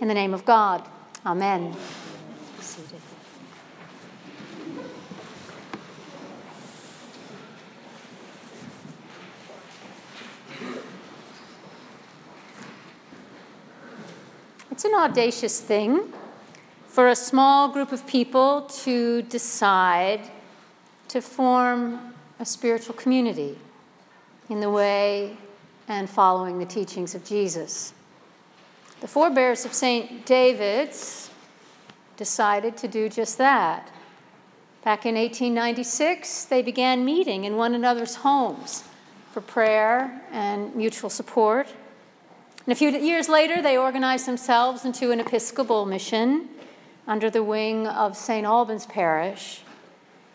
In the name of God, Amen. It's an audacious thing for a small group of people to decide to form a spiritual community in the way and following the teachings of Jesus. The forebears of St. David's decided to do just that. Back in 1896, they began meeting in one another's homes for prayer and mutual support. And a few years later, they organized themselves into an Episcopal mission under the wing of St. Albans Parish.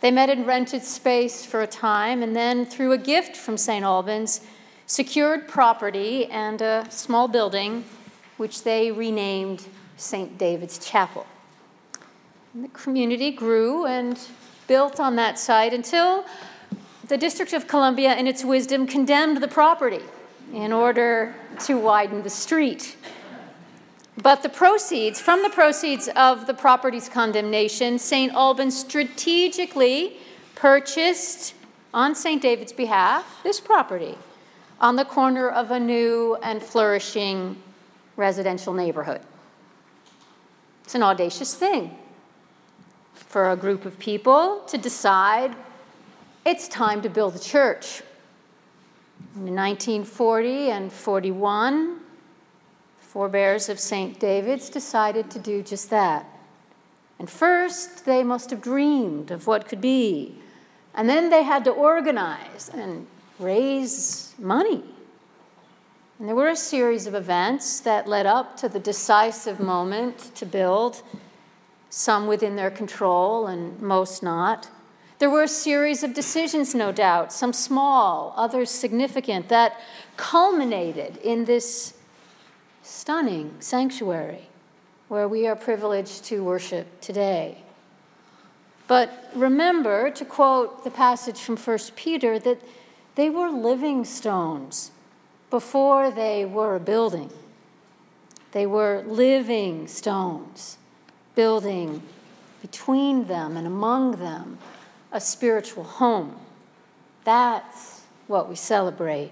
They met in rented space for a time, and then, through a gift from St. Albans, secured property and a small building, which they renamed St. David's Chapel. And the community grew and built on that site until the District of Columbia, in its wisdom, condemned the property in order to widen the street. But the proceeds, from the proceeds of the property's condemnation, St. Albans strategically purchased, on St. David's behalf, this property on the corner of a new and flourishing residential neighborhood. It's an audacious thing for a group of people to decide it's time to build a church. In 1940 and 41, the forebears of St. David's decided to do just that. And first, they must have dreamed of what could be. And then they had to organize and raise money. And there were a series of events that led up to the decisive moment to build, some within their control and most not. There were a series of decisions, no doubt, some small, others significant, that culminated in this stunning sanctuary where we are privileged to worship today. But remember, to quote the passage from 1 Peter, that they were living stones before they were a building. They were living stones, building between them and among them a spiritual home. That's what we celebrate.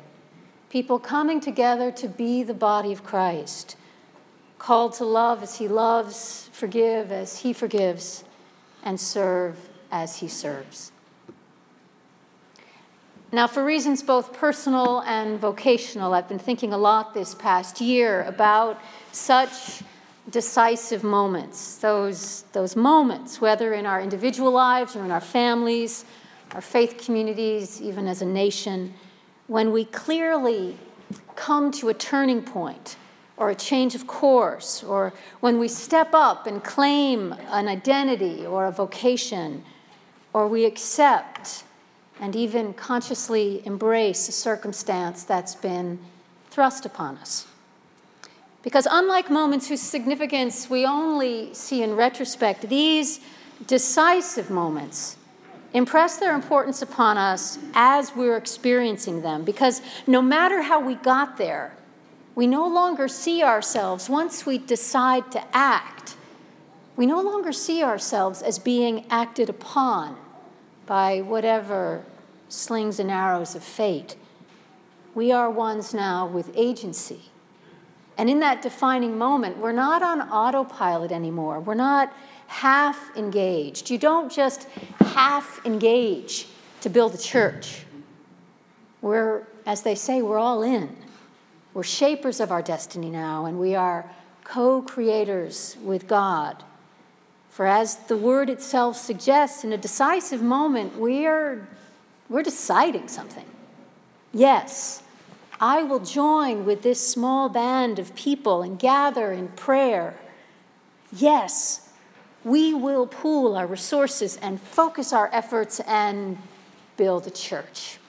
People coming together to be the body of Christ, called to love as he loves, forgive as he forgives, and serve as he serves. Now, for reasons both personal and vocational, I've been thinking a lot this past year about such decisive moments, those, those moments, whether in our individual lives or in our families, our faith communities, even as a nation, when we clearly come to a turning point or a change of course, or when we step up and claim an identity or a vocation, or we accept and even consciously embrace a circumstance that's been thrust upon us. Because unlike moments whose significance we only see in retrospect, these decisive moments impress their importance upon us as we're experiencing them. Because no matter how we got there, we no longer see ourselves, once we decide to act, we no longer see ourselves as being acted upon by whatever slings and arrows of fate. We are ones now with agency and in that defining moment, we're not on autopilot anymore. We're not half engaged. You don't just half engage to build a church. We're, as they say, we're all in. We're shapers of our destiny now, and we are co creators with God. For as the word itself suggests, in a decisive moment, we are, we're deciding something. Yes, I will join with this small band of people and gather in prayer. Yes, we will pool our resources and focus our efforts and build a church.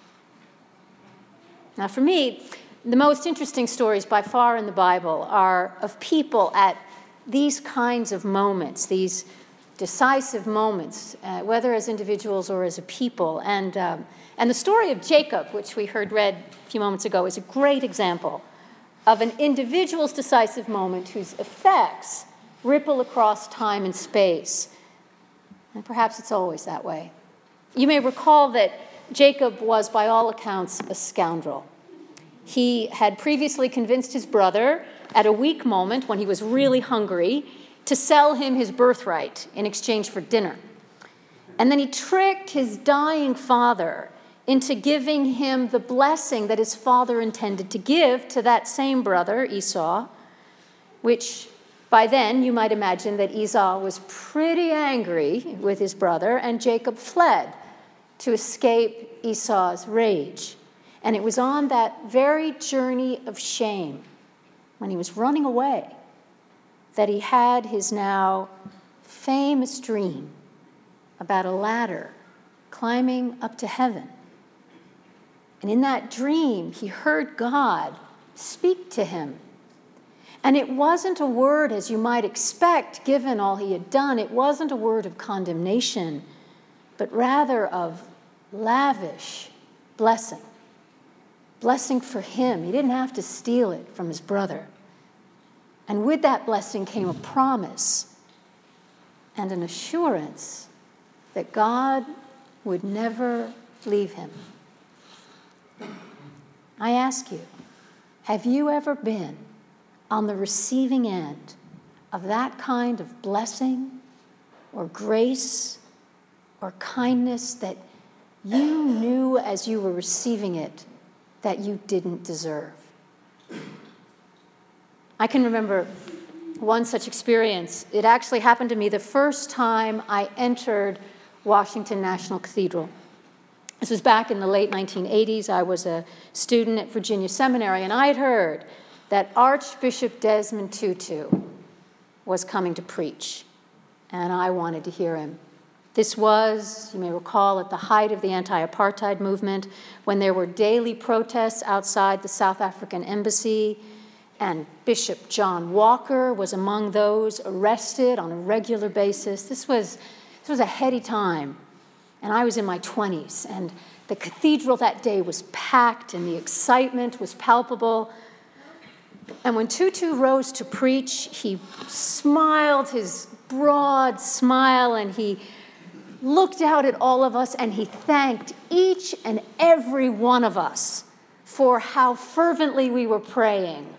Now, for me, the most interesting stories by far in the Bible are of people at these kinds of moments, these decisive moments, uh, whether as individuals or as a people. And, um, and the story of Jacob, which we heard read a few moments ago is a great example of an individual's decisive moment whose effects ripple across time and space. And perhaps it's always that way. You may recall that Jacob was, by all accounts, a scoundrel. He had previously convinced his brother, at a weak moment when he was really hungry, to sell him his birthright in exchange for dinner. And then he tricked his dying father into giving him the blessing that his father intended to give to that same brother, Esau, which by then you might imagine that Esau was pretty angry with his brother, and Jacob fled to escape Esau's rage. And it was on that very journey of shame, when he was running away, that he had his now famous dream about a ladder climbing up to heaven. And in that dream, he heard God speak to him. And it wasn't a word as you might expect, given all he had done. It wasn't a word of condemnation, but rather of lavish blessing. Blessing for him. He didn't have to steal it from his brother. And with that blessing came a promise and an assurance that God would never leave him. I ask you, have you ever been on the receiving end of that kind of blessing or grace or kindness that you knew as you were receiving it that you didn't deserve? I can remember one such experience. It actually happened to me the first time I entered Washington National Cathedral. This was back in the late 1980s. I was a student at Virginia Seminary, and I had heard that Archbishop Desmond Tutu was coming to preach, and I wanted to hear him. This was, you may recall, at the height of the anti apartheid movement when there were daily protests outside the South African embassy, and Bishop John Walker was among those arrested on a regular basis. This was this was a heady time, and I was in my 20s, and the cathedral that day was packed, and the excitement was palpable. And when Tutu rose to preach, he smiled his broad smile and he looked out at all of us and he thanked each and every one of us for how fervently we were praying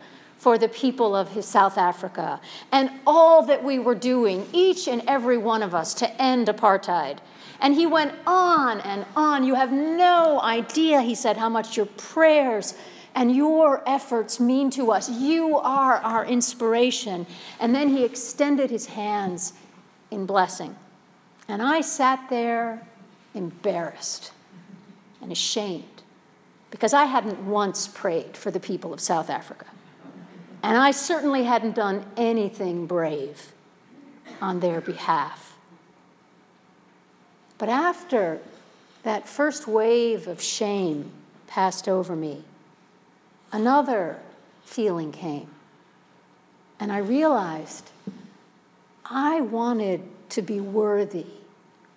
for the people of South Africa and all that we were doing, each and every one of us, to end apartheid. And he went on and on. You have no idea, he said, how much your prayers and your efforts mean to us. You are our inspiration. And then he extended his hands in blessing. And I sat there embarrassed and ashamed because I hadn't once prayed for the people of South Africa. And I certainly hadn't done anything brave on their behalf. But after that first wave of shame passed over me, another feeling came. And I realized I wanted to be worthy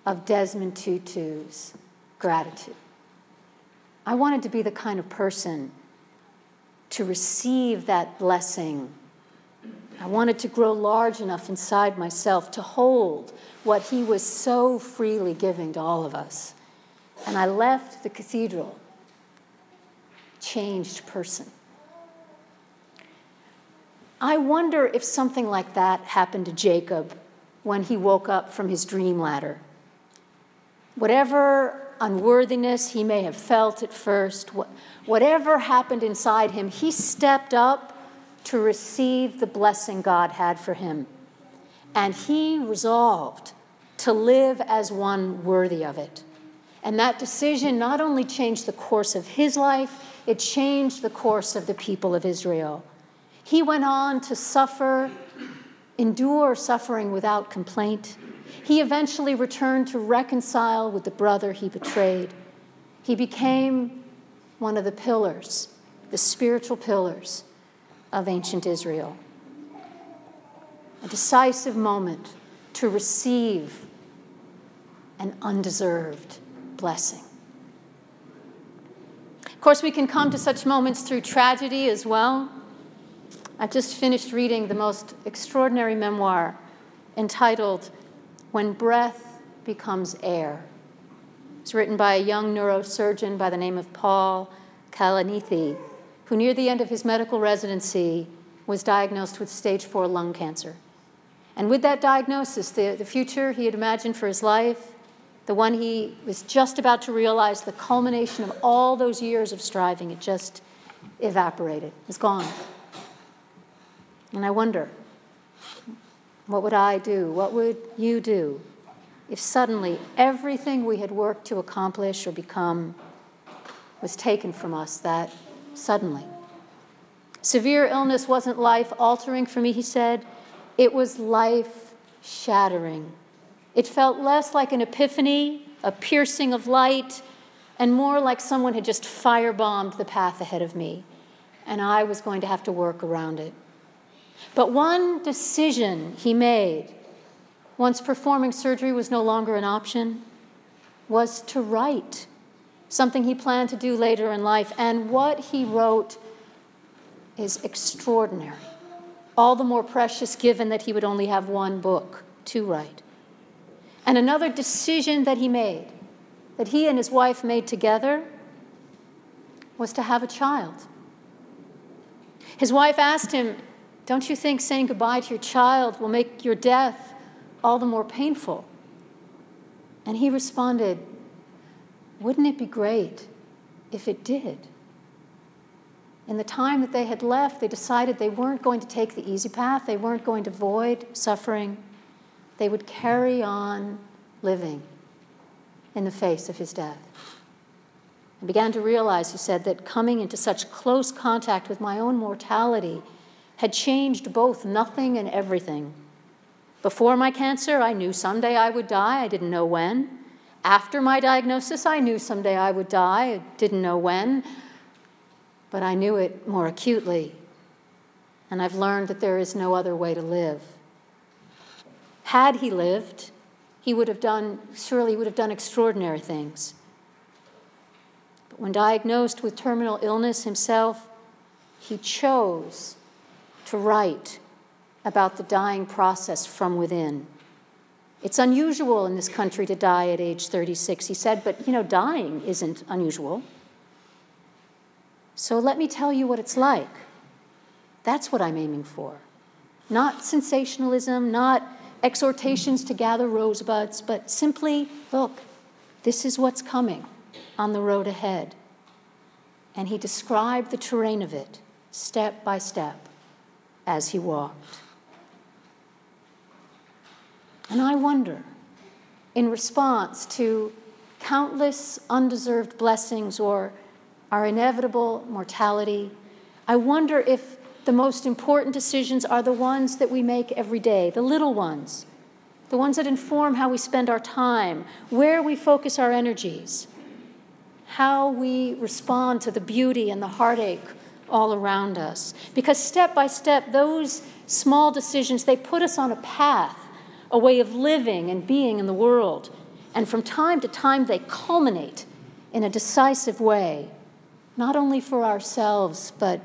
of Desmond Tutu's gratitude. I wanted to be the kind of person to receive that blessing. I wanted to grow large enough inside myself to hold what he was so freely giving to all of us. And I left the cathedral, changed person. I wonder if something like that happened to Jacob when he woke up from his dream ladder. Whatever unworthiness he may have felt at first, whatever happened inside him, he stepped up to receive the blessing God had for him. And he resolved to live as one worthy of it. And that decision not only changed the course of his life, it changed the course of the people of Israel. He went on to suffer, endure suffering without complaint. He eventually returned to reconcile with the brother he betrayed. He became one of the pillars, the spiritual pillars of ancient Israel. A decisive moment to receive an undeserved blessing. Of course, we can come to such moments through tragedy as well. I've just finished reading the most extraordinary memoir entitled When Breath Becomes Air. It's written by a young neurosurgeon by the name of Paul Kalanithi, who, near the end of his medical residency, was diagnosed with stage four lung cancer. And with that diagnosis, the, the future he had imagined for his life, the one he was just about to realize, the culmination of all those years of striving, it just evaporated, it's gone. And I wonder, what would I do? What would you do if suddenly everything we had worked to accomplish or become was taken from us that suddenly? Severe illness wasn't life altering for me, he said. It was life shattering. It felt less like an epiphany, a piercing of light, and more like someone had just firebombed the path ahead of me, and I was going to have to work around it. But one decision he made, once performing surgery was no longer an option, was to write something he planned to do later in life. And what he wrote is extraordinary, all the more precious given that he would only have one book to write. And another decision that he made, that he and his wife made together, was to have a child. His wife asked him, don't you think saying goodbye to your child will make your death all the more painful? And he responded, Wouldn't it be great if it did? In the time that they had left, they decided they weren't going to take the easy path, they weren't going to avoid suffering. They would carry on living in the face of his death. I began to realize, he said, that coming into such close contact with my own mortality had changed both nothing and everything. Before my cancer, I knew someday I would die, I didn't know when. After my diagnosis, I knew someday I would die, I didn't know when. But I knew it more acutely. And I've learned that there is no other way to live. Had he lived, he would have done, surely would have done extraordinary things. But when diagnosed with terminal illness himself, he chose to write about the dying process from within. It's unusual in this country to die at age 36, he said, but you know, dying isn't unusual. So let me tell you what it's like. That's what I'm aiming for. Not sensationalism, not exhortations to gather rosebuds, but simply look, this is what's coming on the road ahead. And he described the terrain of it step by step as he walked. And I wonder, in response to countless undeserved blessings or our inevitable mortality, I wonder if the most important decisions are the ones that we make every day, the little ones, the ones that inform how we spend our time, where we focus our energies, how we respond to the beauty and the heartache all around us. Because step by step, those small decisions, they put us on a path, a way of living and being in the world. And from time to time, they culminate in a decisive way, not only for ourselves, but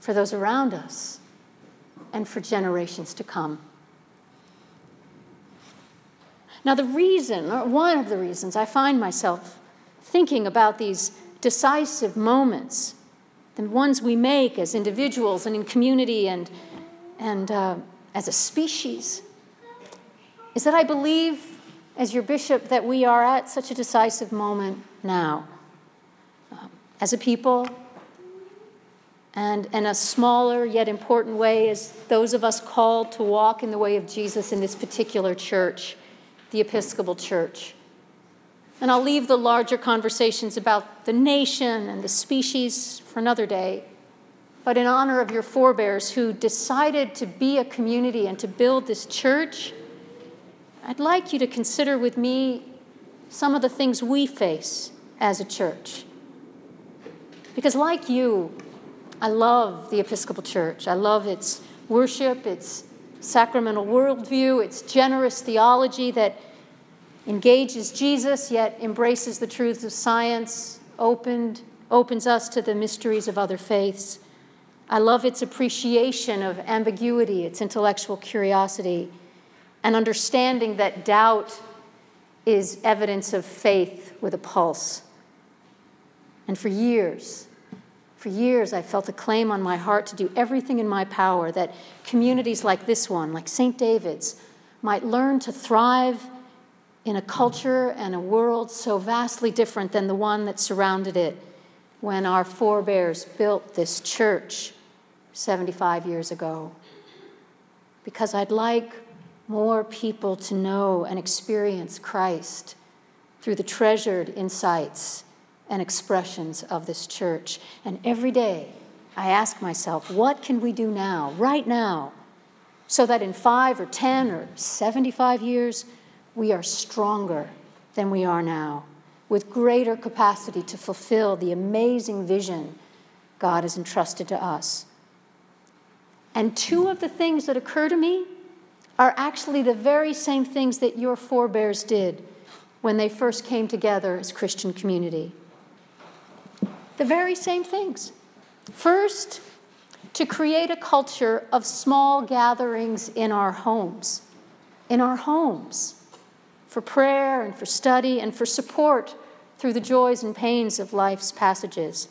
for those around us and for generations to come. Now, the reason, or one of the reasons, I find myself thinking about these decisive moments the ones we make as individuals and in community and, and uh, as a species, is that I believe, as your bishop, that we are at such a decisive moment now. Um, as a people, and in a smaller yet important way, as those of us called to walk in the way of Jesus in this particular church, the Episcopal Church. And I'll leave the larger conversations about the nation and the species for another day. But in honor of your forebears who decided to be a community and to build this church, I'd like you to consider with me some of the things we face as a church. Because, like you, I love the Episcopal Church. I love its worship, its sacramental worldview, its generous theology that engages Jesus yet embraces the truths of science, opened, opens us to the mysteries of other faiths. I love its appreciation of ambiguity, its intellectual curiosity, and understanding that doubt is evidence of faith with a pulse. And for years, for years, I felt a claim on my heart to do everything in my power that communities like this one, like St. David's, might learn to thrive in a culture and a world so vastly different than the one that surrounded it when our forebears built this church 75 years ago. Because I'd like more people to know and experience Christ through the treasured insights and expressions of this church. And every day, I ask myself, what can we do now, right now, so that in five or 10 or 75 years, we are stronger than we are now, with greater capacity to fulfill the amazing vision God has entrusted to us. And two of the things that occur to me are actually the very same things that your forebears did when they first came together as Christian community. The very same things. First, to create a culture of small gatherings in our homes, in our homes, for prayer and for study and for support through the joys and pains of life's passages.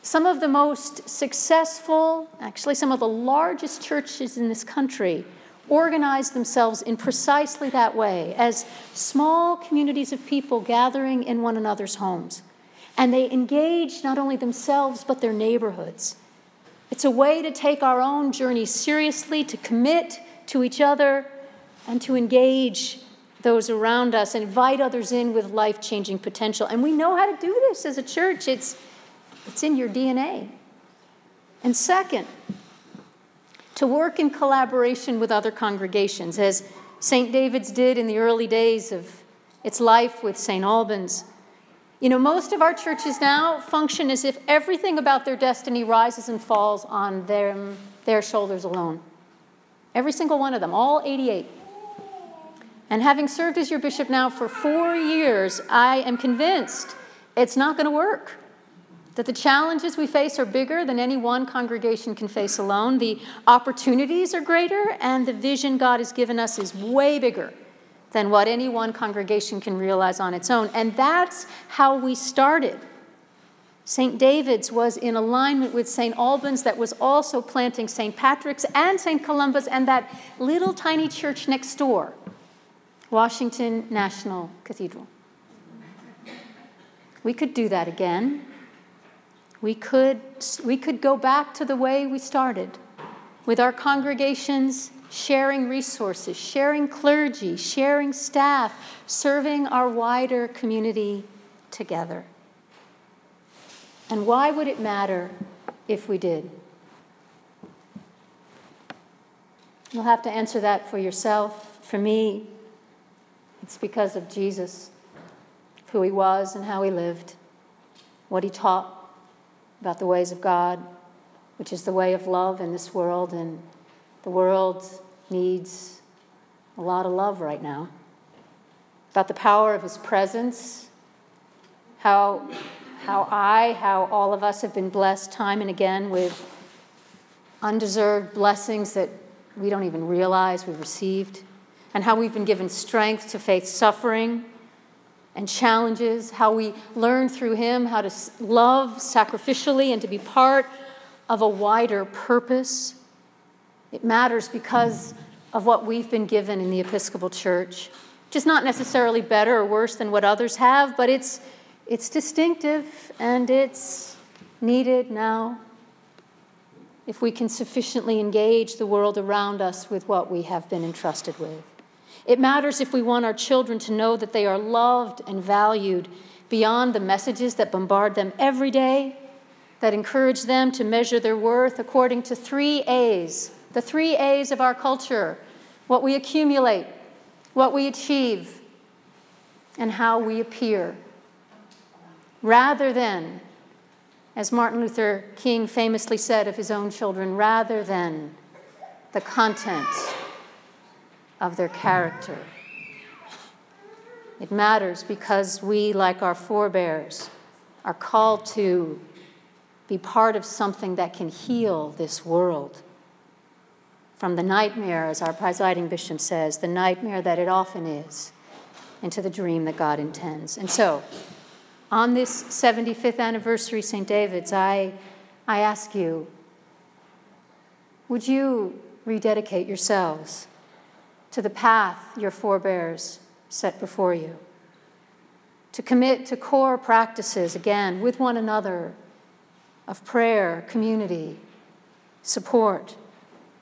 Some of the most successful, actually, some of the largest churches in this country organize themselves in precisely that way as small communities of people gathering in one another's homes. And they engage not only themselves, but their neighborhoods. It's a way to take our own journey seriously, to commit to each other, and to engage those around us, invite others in with life changing potential. And we know how to do this as a church, it's, it's in your DNA. And second, to work in collaboration with other congregations, as St. David's did in the early days of its life with St. Albans you know, most of our churches now function as if everything about their destiny rises and falls on them, their shoulders alone. Every single one of them, all 88. And having served as your bishop now for four years, I am convinced it's not going to work. That the challenges we face are bigger than any one congregation can face alone. The opportunities are greater, and the vision God has given us is way bigger than what any one congregation can realize on its own. And that's how we started. St. David's was in alignment with St. Albans, that was also planting St. Patrick's and St. Columba's and that little tiny church next door, Washington National Cathedral. We could do that again. We could, we could go back to the way we started with our congregations sharing resources, sharing clergy, sharing staff, serving our wider community together. And why would it matter if we did? You'll have to answer that for yourself. For me, it's because of Jesus, who he was and how he lived, what he taught about the ways of God, which is the way of love in this world and the world needs a lot of love right now. About the power of His presence, how, how I, how all of us have been blessed time and again with undeserved blessings that we don't even realize we've received, and how we've been given strength to face suffering and challenges, how we learn through Him how to love sacrificially and to be part of a wider purpose it matters because of what we've been given in the Episcopal Church, which is not necessarily better or worse than what others have, but it's, it's distinctive and it's needed now if we can sufficiently engage the world around us with what we have been entrusted with. It matters if we want our children to know that they are loved and valued beyond the messages that bombard them every day, that encourage them to measure their worth according to three A's the three A's of our culture what we accumulate, what we achieve, and how we appear. Rather than, as Martin Luther King famously said of his own children, rather than the content of their character. It matters because we, like our forebears, are called to be part of something that can heal this world from the nightmare, as our presiding bishop says, the nightmare that it often is, into the dream that God intends. And so, on this 75th anniversary, St. David's, I, I ask you, would you rededicate yourselves to the path your forebears set before you? To commit to core practices, again, with one another, of prayer, community, support,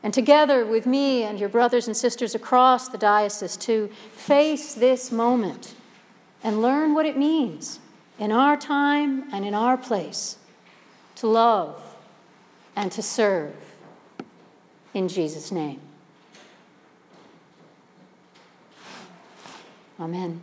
and together with me and your brothers and sisters across the diocese to face this moment and learn what it means in our time and in our place to love and to serve in Jesus' name. Amen.